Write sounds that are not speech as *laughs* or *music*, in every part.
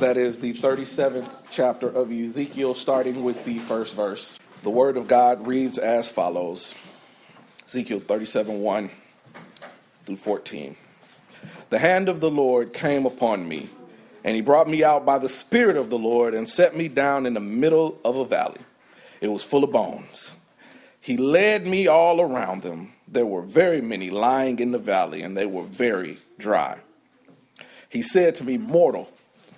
That is the 37th chapter of Ezekiel, starting with the first verse. The word of God reads as follows Ezekiel 37 1 through 14. The hand of the Lord came upon me, and he brought me out by the Spirit of the Lord and set me down in the middle of a valley. It was full of bones. He led me all around them. There were very many lying in the valley, and they were very dry. He said to me, Mortal,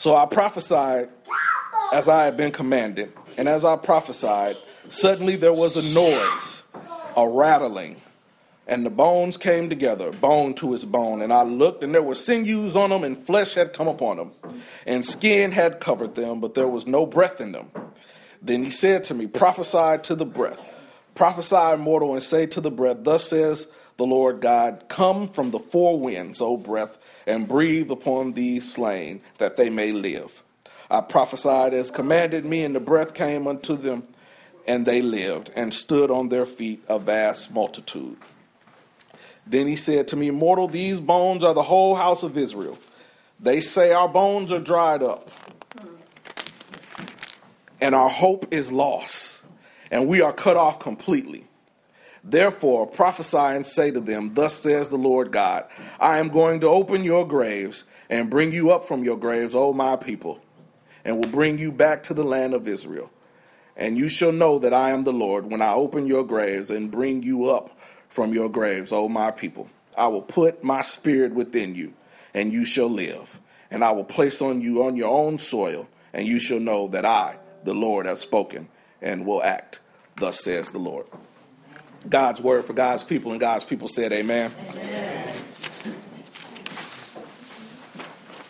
So I prophesied as I had been commanded, and as I prophesied, suddenly there was a noise, a rattling, and the bones came together, bone to its bone. And I looked, and there were sinews on them, and flesh had come upon them, and skin had covered them, but there was no breath in them. Then he said to me, Prophesy to the breath, prophesy, mortal, and say to the breath, Thus says the Lord God, Come from the four winds, O breath and breathe upon these slain, that they may live. I prophesied as commanded me, and the breath came unto them, and they lived, and stood on their feet a vast multitude. Then he said to me, Mortal, these bones are the whole house of Israel. They say, Our bones are dried up, and our hope is lost, and we are cut off completely. Therefore, prophesy and say to them, Thus says the Lord God, I am going to open your graves and bring you up from your graves, O my people, and will bring you back to the land of Israel. And you shall know that I am the Lord when I open your graves and bring you up from your graves, O my people. I will put my spirit within you, and you shall live. And I will place on you on your own soil, and you shall know that I, the Lord, have spoken and will act. Thus says the Lord. God's word for God's people, and God's people said, Amen. Amen.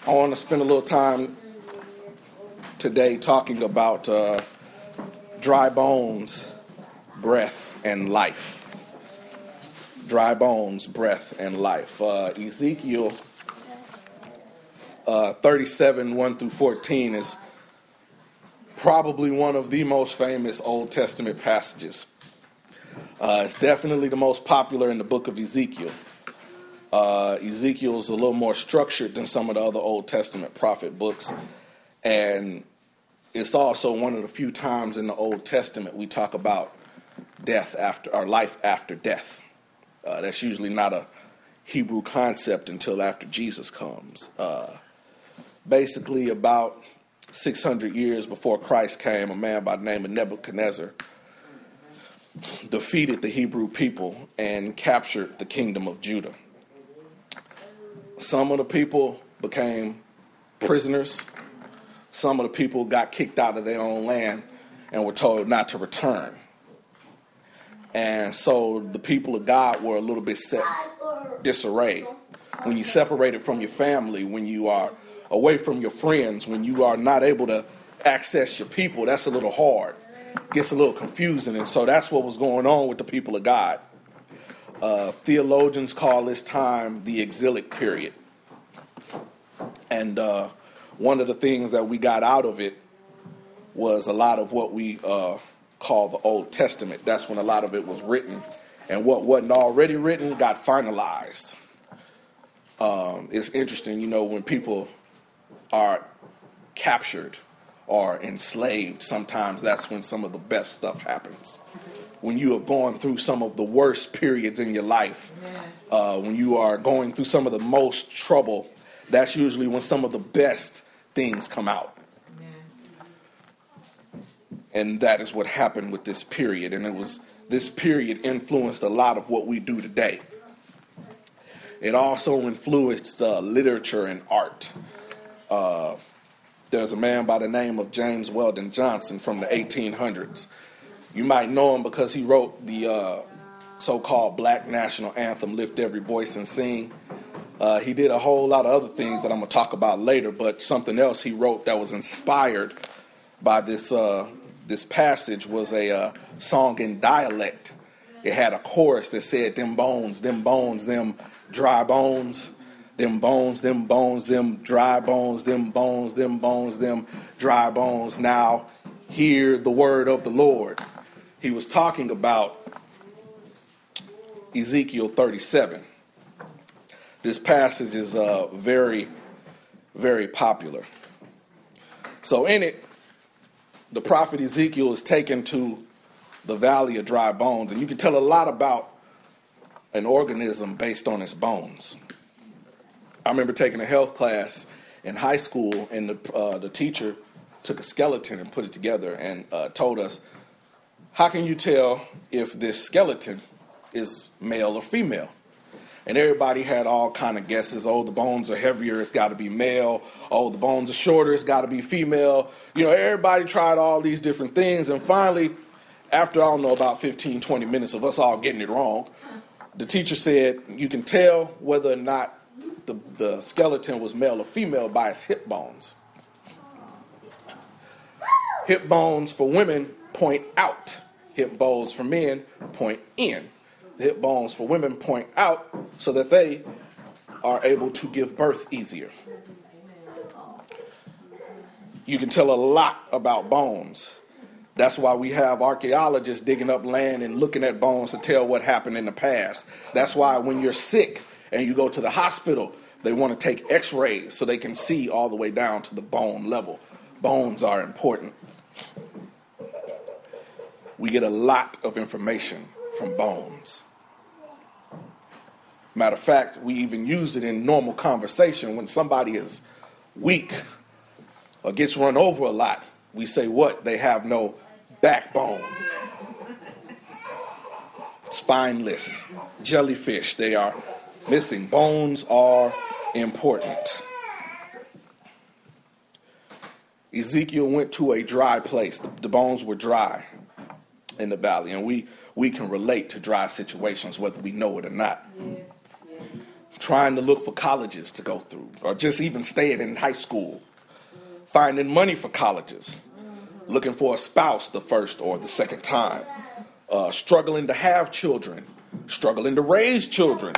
I want to spend a little time today talking about uh, dry bones, breath, and life. Dry bones, breath, and life. Uh, Ezekiel uh, 37 1 through 14 is probably one of the most famous Old Testament passages uh, it's definitely the most popular in the book of Ezekiel. Uh, Ezekiel is a little more structured than some of the other Old Testament prophet books. And it's also one of the few times in the Old Testament we talk about death after, or life after death. Uh, that's usually not a Hebrew concept until after Jesus comes. Uh, basically, about 600 years before Christ came, a man by the name of Nebuchadnezzar defeated the Hebrew people and captured the kingdom of Judah. Some of the people became prisoners. Some of the people got kicked out of their own land and were told not to return. And so the people of God were a little bit set, disarray. When you separated from your family, when you are away from your friends, when you are not able to access your people, that's a little hard gets a little confusing. And so that's what was going on with the people of God. Uh, theologians call this time the exilic period. And uh, one of the things that we got out of it was a lot of what we uh, call the Old Testament. That's when a lot of it was written. And what wasn't already written got finalized. Um, it's interesting, you know, when people are captured are enslaved, sometimes that's when some of the best stuff happens. When you have gone through some of the worst periods in your life, uh, when you are going through some of the most trouble, that's usually when some of the best things come out. And that is what happened with this period. And it was this period influenced a lot of what we do today. It also influenced uh, literature and art. Uh, there's a man by the name of James Weldon Johnson from the 1800s. You might know him because he wrote the uh, so called black national anthem, Lift Every Voice and Sing. Uh, he did a whole lot of other things that I'm going to talk about later, but something else he wrote that was inspired by this uh, this passage was a uh, song in dialect. It had a chorus that said, "Them bones, them bones, them dry bones." Them bones, them bones, them dry bones, them bones, them bones, them dry bones. Now hear the word of the Lord. He was talking about Ezekiel 37. This passage is uh, very, very popular. So, in it, the prophet Ezekiel is taken to the valley of dry bones, and you can tell a lot about an organism based on its bones. I remember taking a health class in high school, and the, uh, the teacher took a skeleton and put it together and uh, told us, How can you tell if this skeleton is male or female? And everybody had all kind of guesses. Oh, the bones are heavier, it's got to be male. Oh, the bones are shorter, it's got to be female. You know, everybody tried all these different things. And finally, after I don't know about 15, 20 minutes of us all getting it wrong, the teacher said, You can tell whether or not the, the skeleton was male or female by its hip bones. Hip bones for women point out, hip bones for men point in. The hip bones for women point out so that they are able to give birth easier. You can tell a lot about bones. That's why we have archaeologists digging up land and looking at bones to tell what happened in the past. That's why when you're sick and you go to the hospital, they want to take x rays so they can see all the way down to the bone level. Bones are important. We get a lot of information from bones. Matter of fact, we even use it in normal conversation when somebody is weak or gets run over a lot. We say what? They have no backbone. Spineless. Jellyfish, they are missing. Bones are important. Ezekiel went to a dry place. The, bones were dry in the valley, and we, we can relate to dry situations whether we know it or not. Yes, yes. Trying to look for colleges to go through, or just even staying in high school, finding money for colleges, mm-hmm. looking for a spouse the first or the second time, uh, struggling to have children, struggling to raise children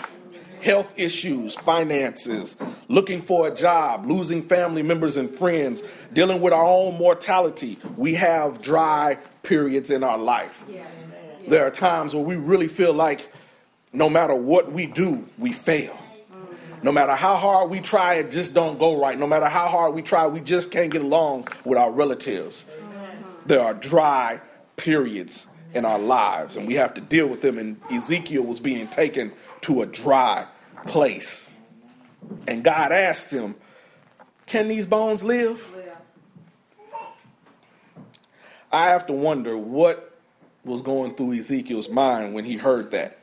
health issues, finances, looking for a job, losing family members and friends, dealing with our own mortality. We have dry periods in our life. There are times where we really feel like no matter what we do, we fail. Mm-hmm. No matter how hard we try, it just don't go right. No matter how hard we try, we just can't get along with our relatives. There are dry periods in our lives, and we have to deal with them. And Ezekiel was being taken to a dry place. And God asked him, Can these bones live? I have to wonder what was going through Ezekiel's mind when he heard that.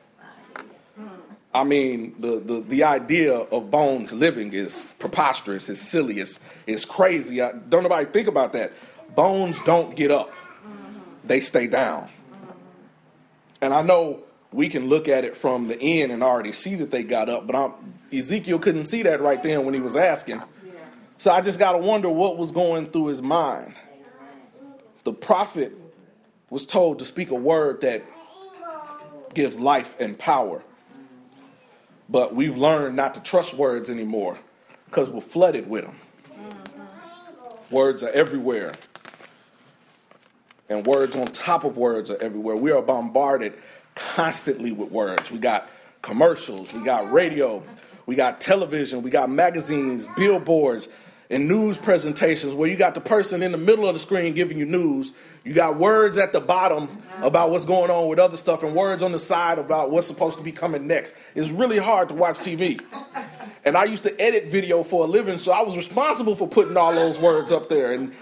I mean, the, the, the idea of bones living is preposterous, it's silly, it's, it's crazy. I, don't nobody think about that. Bones don't get up, they stay down. And I know we can look at it from the end and already see that they got up, but I'm, Ezekiel couldn't see that right then when he was asking. So I just got to wonder what was going through his mind. The prophet was told to speak a word that gives life and power. But we've learned not to trust words anymore because we're flooded with them. Words are everywhere. And words on top of words are everywhere. We are bombarded constantly with words. We got commercials, we got radio, we got television, we got magazines, billboards, and news presentations where you got the person in the middle of the screen giving you news. You got words at the bottom about what's going on with other stuff, and words on the side about what's supposed to be coming next. It's really hard to watch TV. And I used to edit video for a living, so I was responsible for putting all those words up there. And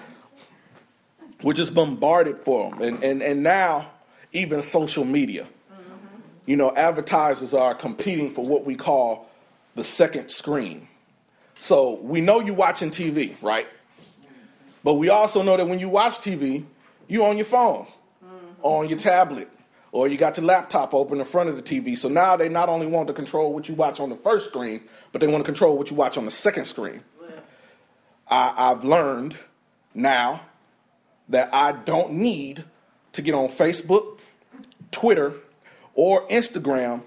we're just bombarded for them. And, and, and now, even social media you know, advertisers are competing for what we call the second screen. So we know you're watching TV, right? But we also know that when you watch TV, you're on your phone, mm-hmm. on your tablet, or you got your laptop open in front of the TV. So now they not only want to control what you watch on the first screen, but they want to control what you watch on the second screen. I, I've learned now that I don't need to get on Facebook, Twitter, or Instagram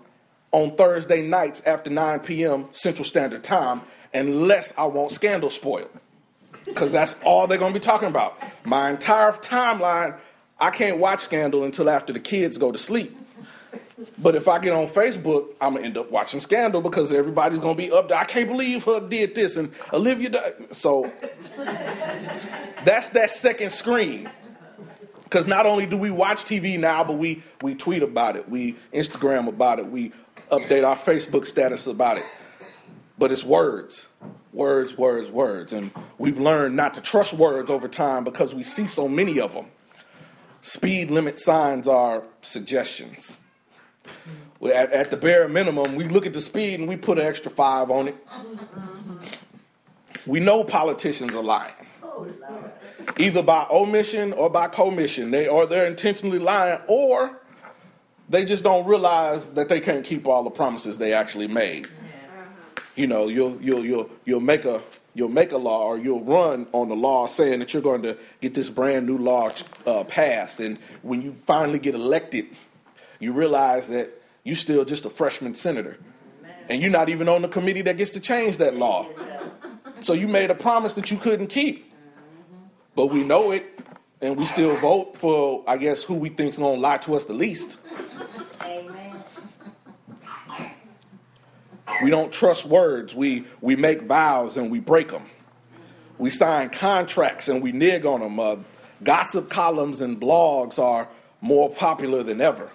on Thursday nights after 9 p.m. Central Standard Time unless I want scandal spoiled. Because that's all they're going to be talking about. My entire timeline, I can't watch Scandal until after the kids go to sleep. But if I get on Facebook, I'm gonna end up watching Scandal because everybody's gonna be up there. I can't believe her did this and Olivia. Died. So that's that second screen. Because not only do we watch TV now, but we we tweet about it, we Instagram about it, we update our Facebook status about it. But it's words, words, words, words, and we've learned not to trust words over time because we see so many of them. Speed limit signs are suggestions at, at, the bare minimum, we look at the speed and we put an extra five on it. We know politicians are lying, either by omission or by commission. They or they're intentionally lying, or they just don't realize that they can't keep all the promises they actually made. You know, you'll you'll you'll you'll make a you'll make a law or you'll run on the law saying that you're going to get this brand new law uh, passed, and when you finally get elected, you realize that you're still just a freshman senator. And you're not even on the committee that gets to change that law. So you made a promise that you couldn't keep. But we know it, and we still vote for, I guess, who we think's gonna lie to us the least. Amen. We don't trust words. We we make vows and we break them. We sign contracts and we nig on them. Uh, gossip columns and blogs are more popular than ever.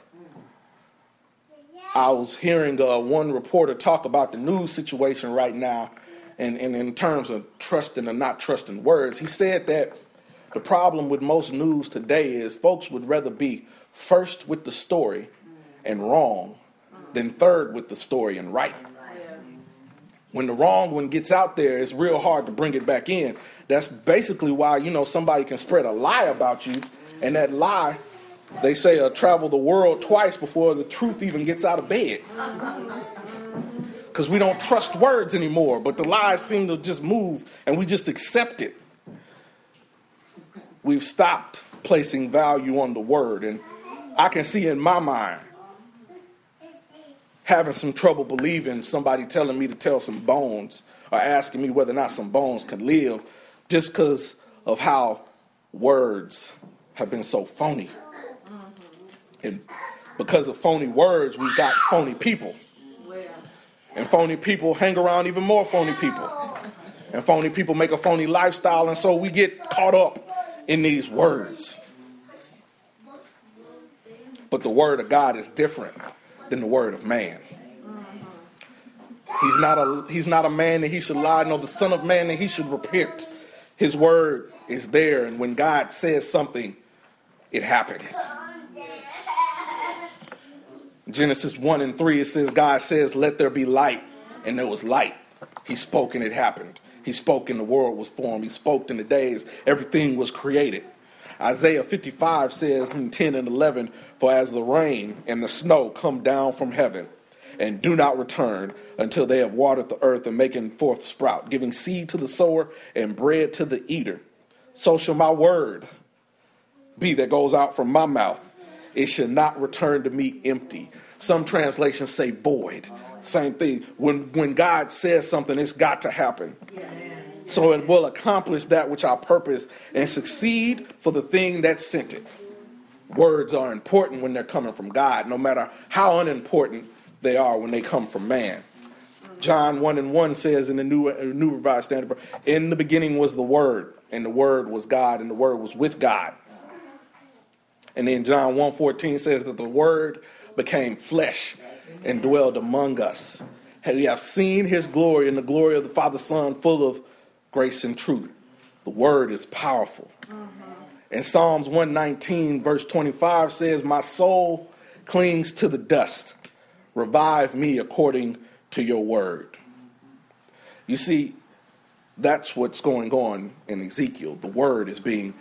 I was hearing uh, one reporter talk about the news situation right now, and, and in terms of trusting or not trusting words, he said that the problem with most news today is folks would rather be first with the story and wrong than third with the story and right. When the wrong one gets out there, it's real hard to bring it back in. That's basically why, you know, somebody can spread a lie about you, and that lie they say uh, travel the world twice before the truth even gets out of bed. Because we don't trust words anymore, but the lies seem to just move and we just accept it. We've stopped placing value on the word, and I can see in my mind having some trouble believing somebody telling me to tell some bones or asking me whether or not some bones can live just because of how words have been so phony. And because of phony words, we've got phony people. And phony people hang around even more phony people. And phony people make a phony lifestyle, and so we get caught up in these words. But the word of God is different than the word of man. He's not a he's not a man that he should lie, nor the son of man that he should repent. His word is there, and when God says something, it happens. Genesis 1 and 3, it says, God says, Let there be light. And there was light. He spoke and it happened. He spoke and the world was formed. He spoke in the days everything was created. Isaiah 55 says in 10 and 11, For as the rain and the snow come down from heaven, and do not return until they have watered the earth and making forth sprout, giving seed to the sower and bread to the eater, so shall my word be that goes out from my mouth it shall not return to me empty. Some translations say void. Same thing. When when God says something, it's got to happen. So it will accomplish that which I purpose and succeed for the thing that sent it. Words are important when they're coming from God, no matter how unimportant they are when they come from man. John 1 and 1 says in the New, uh, New Revised Standard, in the beginning was the Word, and the Word was God, and the Word was with God. And then John 1:14 says that the word became flesh and dwelled among us. We have seen his glory and the glory of the Father Son full of grace and truth. The word is powerful. Uh-huh. And Psalms 119, verse 25 says, My soul clings to the dust. Revive me according to your word. You see, that's what's going on in Ezekiel. The word is being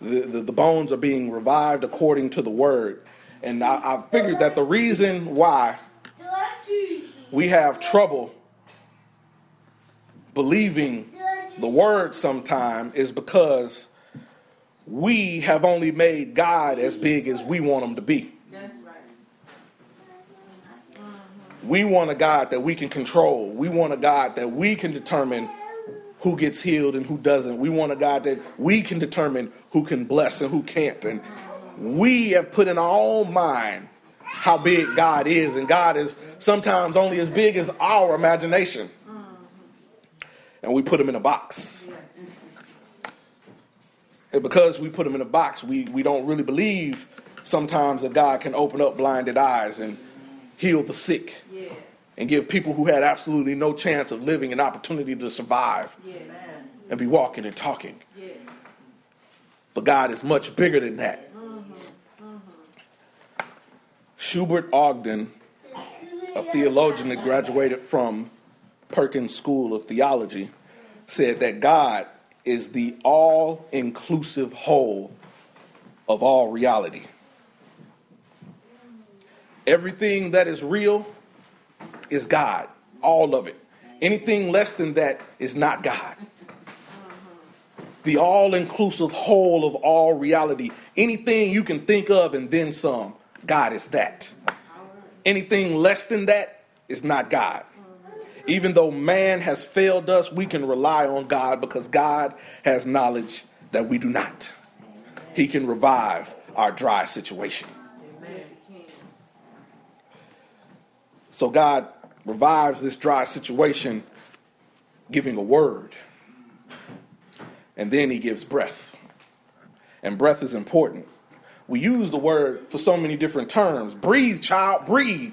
the, the, the bones are being revived according to the word. And I, I figured that the reason why we have trouble believing the word sometime is because we have only made God as big as we want him to be. That's right. We want a God that we can control. We want a God that we can determine who gets healed and who doesn't. We want a God that we can determine who can bless and who can't. And we have put in our own mind how big God is, and God is sometimes only as big as our imagination. And we put him in a box. And because we put him in a box, we, we don't really believe sometimes that God can open up blinded eyes and heal the sick Yeah. and give people who had absolutely no chance of living an opportunity to survive Yeah. and be walking and talking. Yeah. But God is much bigger than that. Schubert Ogden, a theologian that graduated from Perkins School of Theology, said that God is the all inclusive whole of all reality. Everything that is real is God, all of it. Anything less than that is not God. The all inclusive whole of all reality. Anything you can think of and then some, God is that. Anything less than that is not God. Even though man has failed us, we can rely on God because God has knowledge that we do not. He can revive our dry situation. So God revives this dry situation, giving a word. And then he gives breath. And breath is important. We use the word for so many different terms. Breathe, child, breathe.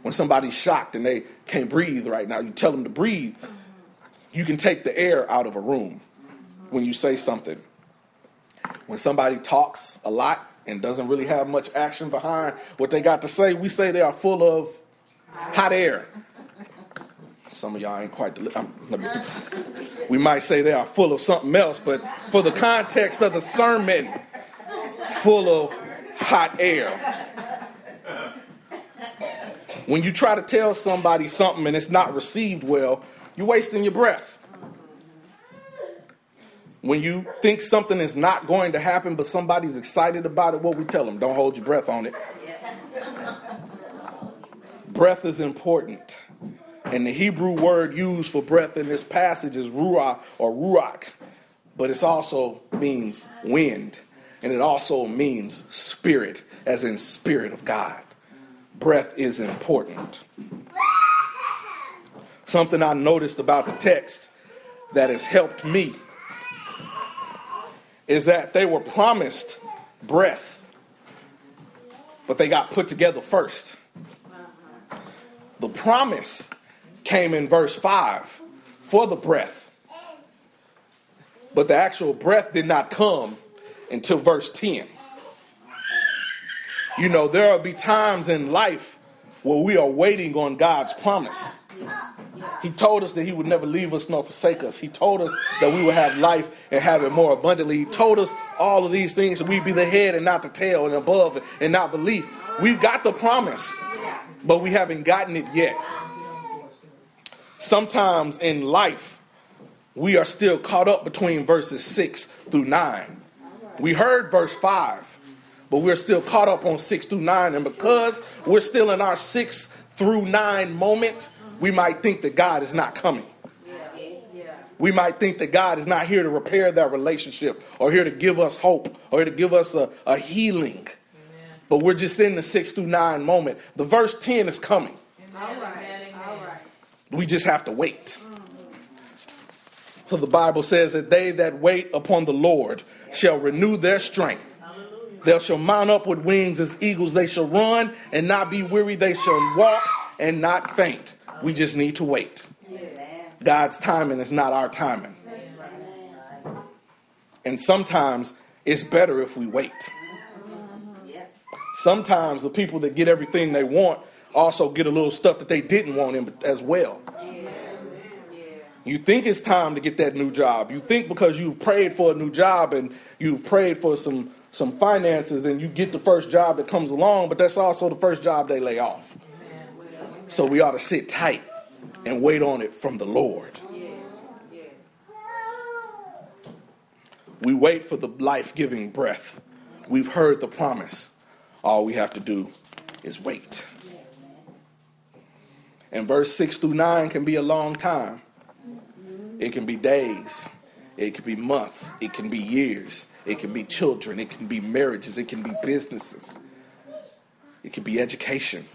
When somebody's shocked and they can't breathe right now, you tell them to breathe. You can take the air out of a room when you say something. When somebody talks a lot and doesn't really have much action behind what they got to say, we say they are full of hot air. Some of y'all ain't quite. Deli- me- we might say they are full of something else, but for the context of the sermon, full of hot air. When you try to tell somebody something and it's not received well, you're wasting your breath. When you think something is not going to happen, but somebody's excited about it, what we tell them, don't hold your breath on it. breath is important. And the Hebrew word used for breath in this passage is ruah or ruach, but it also means wind, and it also means spirit, as in spirit of God. Breath is important. Something I noticed about the text that has helped me is that they were promised breath, but they got put together first. The promise came in verse 5 for the breath, but the actual breath did not come until verse 10. You know, there will be times in life where we are waiting on God's promise. He told us that He would never leave us nor forsake us. He told us that we would have life and have it more abundantly. He told us all of these things that we'd be the head and not the tail and above and not beneath. We've got the promise, but we haven't gotten it yet. Sometimes in life, we are still caught up between verses 6 through 9. We heard verse 5, but we're still caught up on 6 through 9. And because we're still in our 6 through 9 moment, we might think that God is not coming. We might think that God is not here to repair that relationship or here to give us hope or here to give us a, a healing. But we're just in the 6 through 9 moment. The verse 10 is coming. All right. All right. We just have to wait. For the Bible says that they that wait upon the Lord shall renew their strength. They shall mount up with wings as eagles. They shall run and not be weary. They shall walk and not faint. We just need to wait. God's timing is not our timing. And sometimes it's better if we wait. Sometimes the people that get everything they want also get a little stuff that they didn't want as well. You think it's time to get that new job. You think because you've prayed for a new job and you've prayed for some some finances and you get the first job that comes along, but that's also the first job they lay off. So we ought to sit tight and wait on it from the Lord. We wait for the life giving breath. We've heard the promise. All we have to do is wait. And verse 6 through 9 can be a long time. It can be days, it can be months, it can be years, it can be children, it can be marriages, it can be businesses, it can be education.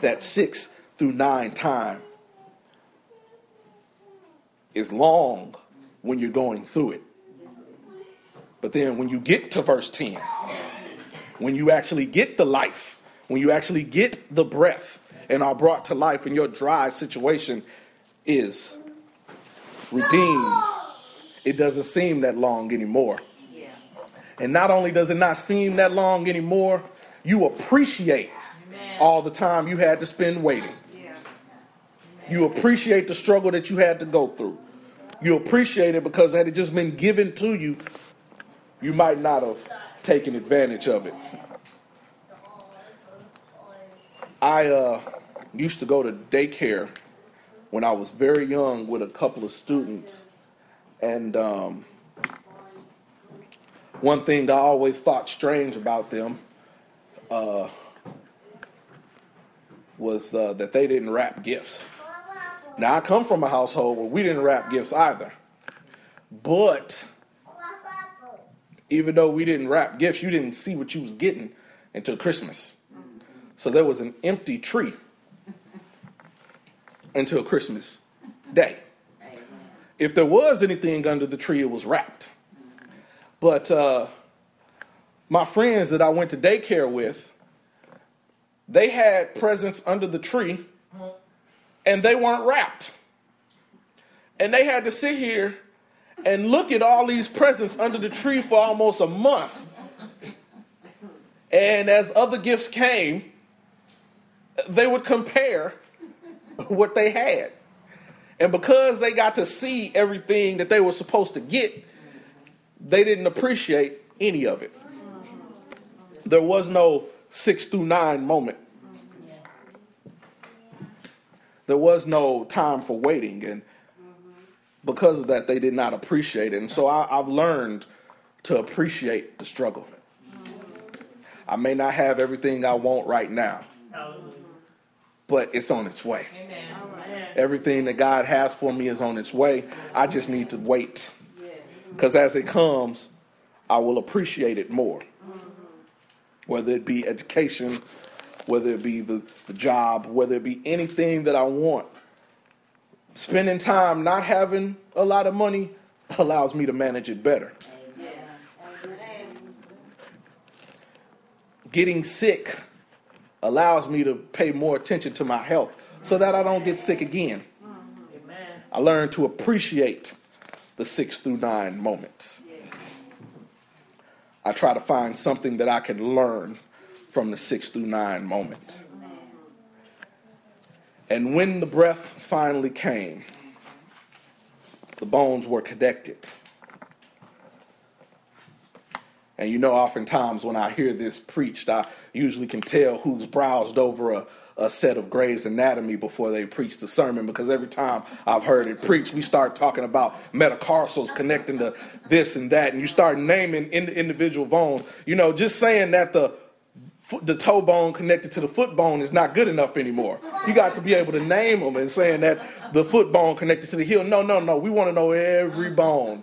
That 6 through 9 time is long when you're going through it. But then when you get to verse 10, when you actually get the life, when you actually get the breath and are brought to life and your dry situation is redeemed, it doesn't seem that long anymore. Yeah. And not only does it not seem that long anymore, you appreciate all the time you had to spend waiting. Yeah. You appreciate the struggle that you had to go through. You appreciate it because had it just been given to you, you might not have taken advantage of it. I uh, used to go to daycare when I was very young with a couple of students, and um, one thing I always thought strange about them uh, was uh, that they didn't wrap gifts. Now I come from a household where we didn't wrap gifts either, but even though we didn't wrap gifts, you didn't see what you was getting until Christmas. So there was an empty tree until Christmas Day. If there was anything under the tree, it was wrapped. But uh, my friends that I went to daycare with, they had presents under the tree and they weren't wrapped. And they had to sit here and look at all these presents under the tree for almost a month. And as other gifts came, they would compare *laughs* what they had. And because they got to see everything that they were supposed to get, they didn't appreciate any of it. There was no six through nine moment. There was no time for waiting. And because of that, they did not appreciate it. And so I, have learned to appreciate the struggle. I may not have everything I want right now, but it's on its way. Everything that God has for me is on its way. I just need to wait. Because as it comes, I will appreciate it more. Whether it be education, whether it be the, the job, whether it be anything that I want. Spending time not having a lot of money allows me to manage it better. Getting sick allows me to pay more attention to my health so that I don't get sick again. I learn to appreciate the six through nine moments. I try to find something that I can learn from the six through nine moment. And when the breath finally came, the bones were connected. And you know, oftentimes when I hear this preached, I usually can tell who's browsed over a, a set of Gray's Anatomy before they preach the sermon because every time I've heard it preached, we start talking about metatarsals connecting to this and that, and you start naming in individual bones. You know, just saying that the the toe bone connected to the foot bone is not good enough anymore. You got to be able to name them and saying that the foot bone connected to the heel. No, no, no. We want to know every bone.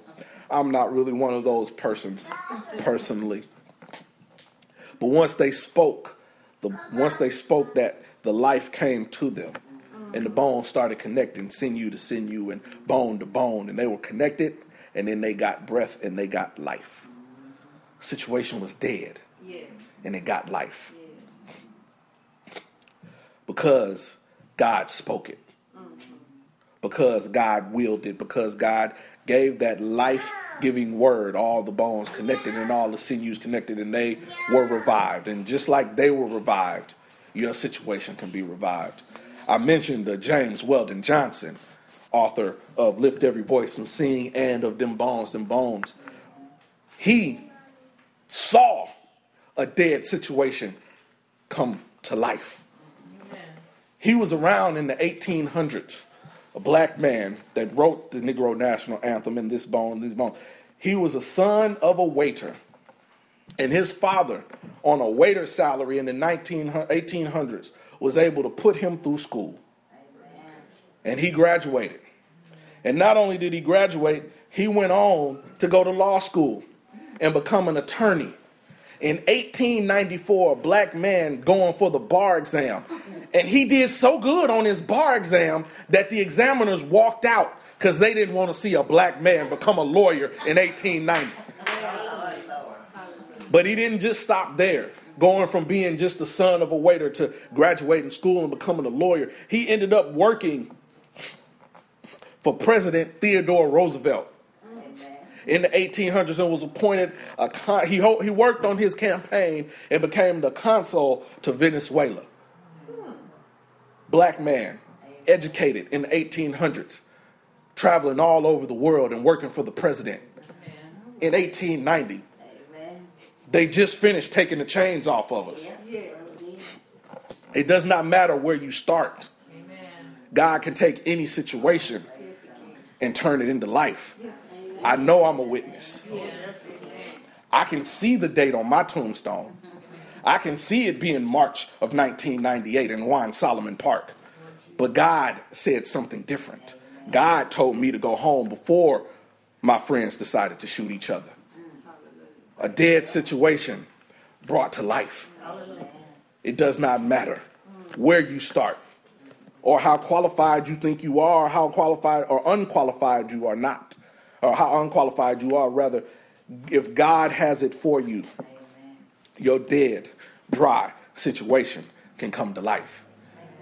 I'm not really one of those persons personally. But once they spoke, the once they spoke that the life came to them and the bones started connecting sinew to sinew and bone to bone and they were connected and then they got breath and they got life. Situation was dead. Yeah and it got life. Because God spoke it. Mm-hmm. Because God willed it. Because God gave that life giving word, all the bones connected and all the sinews connected, and they were revived. And just like they were revived, your situation can be revived. I mentioned uh, James Weldon Johnson, author of Lift Every Voice and Sing and of Them Bones, Them Bones. He saw a dead situation come to life. He was around in the 1800s, a black man that wrote the Negro National Anthem in this bone, these bones. He was a son of a waiter. And his father, on a waiter salary in the 19, 1800s, was able to put him through school. And he graduated. And not only did he graduate, he went on to go to law school and become an attorney. In 1894, a black man going for the bar exam. And he did so good on his bar exam that the examiners walked out because they didn't want to see a black man become a lawyer in 1890. But he didn't just stop there, going from being just the son of a waiter to graduating school and becoming a lawyer. He ended up working for President Theodore Roosevelt in the 1800s and was appointed a con- he, ho- he worked on his campaign and became the consul to Venezuela. Black man, educated in the 1800s, traveling all over the world and working for the president. In 1890, they just finished taking the chains off of us. It does not matter where you start. God can take any situation and turn it into life. I know I'm a witness. I can see the date on my tombstone. I can see it being March of 1998 in Wine Solomon Park. But God said something different. God told me to go home before my friends decided to shoot each other. A dead situation brought to life. It does not matter where you start or how qualified you think you are, how qualified or unqualified you are not or how unqualified you are, rather, if God has it for you, your dead, dry situation can come to life.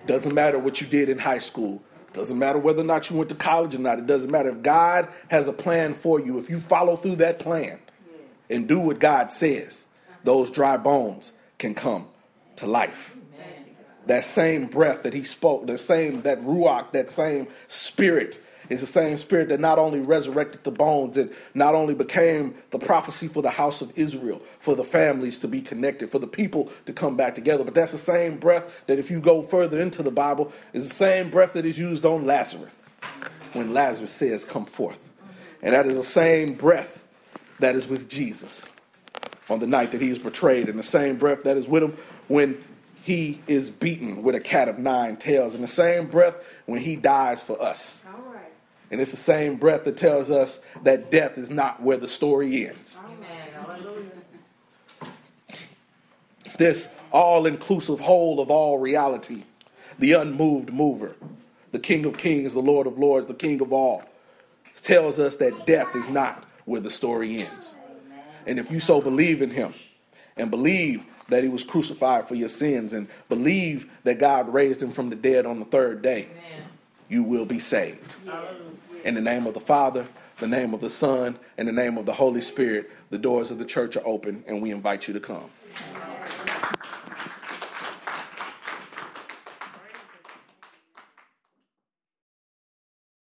Doesn't matter what you did in high school. Doesn't matter whether or not you went to college or not. It doesn't matter. If God has a plan for you, if you follow through that plan and do what God says, those dry bones can come to life. That same breath that he spoke, the same, that ruach, that same spirit it's the same spirit that not only resurrected the bones, it not only became the prophecy for the house of Israel, for the families to be connected, for the people to come back together, but that's the same breath that, if you go further into the Bible, is the same breath that is used on Lazarus when Lazarus says, Come forth. And that is the same breath that is with Jesus on the night that he is betrayed, and the same breath that is with him when he is beaten with a cat of nine tails, and the same breath when he dies for us. And it's the same breath that tells us that death is not where the story ends. This all inclusive whole of all reality, the unmoved mover, the King of Kings, the Lord of Lords, the King of all, tells us that death is not where the story ends. And if you so believe in him and believe that he was crucified for your sins and believe that God raised him from the dead on the third day, Amen. you will be saved. Yes. In the name of the Father, the name of the Son, and the name of the Holy Spirit, the doors of the church are open, and we invite you to come.